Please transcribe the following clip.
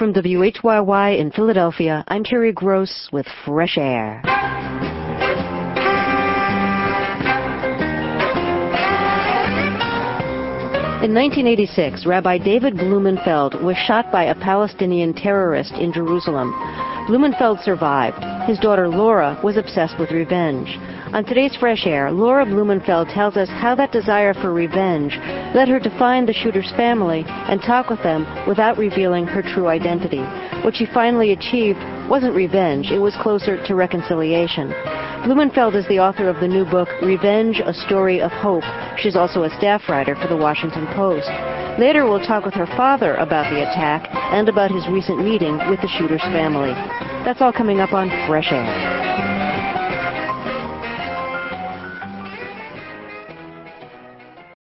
from WHYY in Philadelphia, I'm Terry Gross with Fresh Air. In 1986, Rabbi David Blumenfeld was shot by a Palestinian terrorist in Jerusalem. Blumenfeld survived. His daughter Laura was obsessed with revenge. On today's Fresh Air, Laura Blumenfeld tells us how that desire for revenge led her to find the shooter's family and talk with them without revealing her true identity. What she finally achieved wasn't revenge, it was closer to reconciliation. Blumenfeld is the author of the new book, Revenge, A Story of Hope. She's also a staff writer for the Washington Post. Later, we'll talk with her father about the attack and about his recent meeting with the shooter's family. That's all coming up on Fresh Air.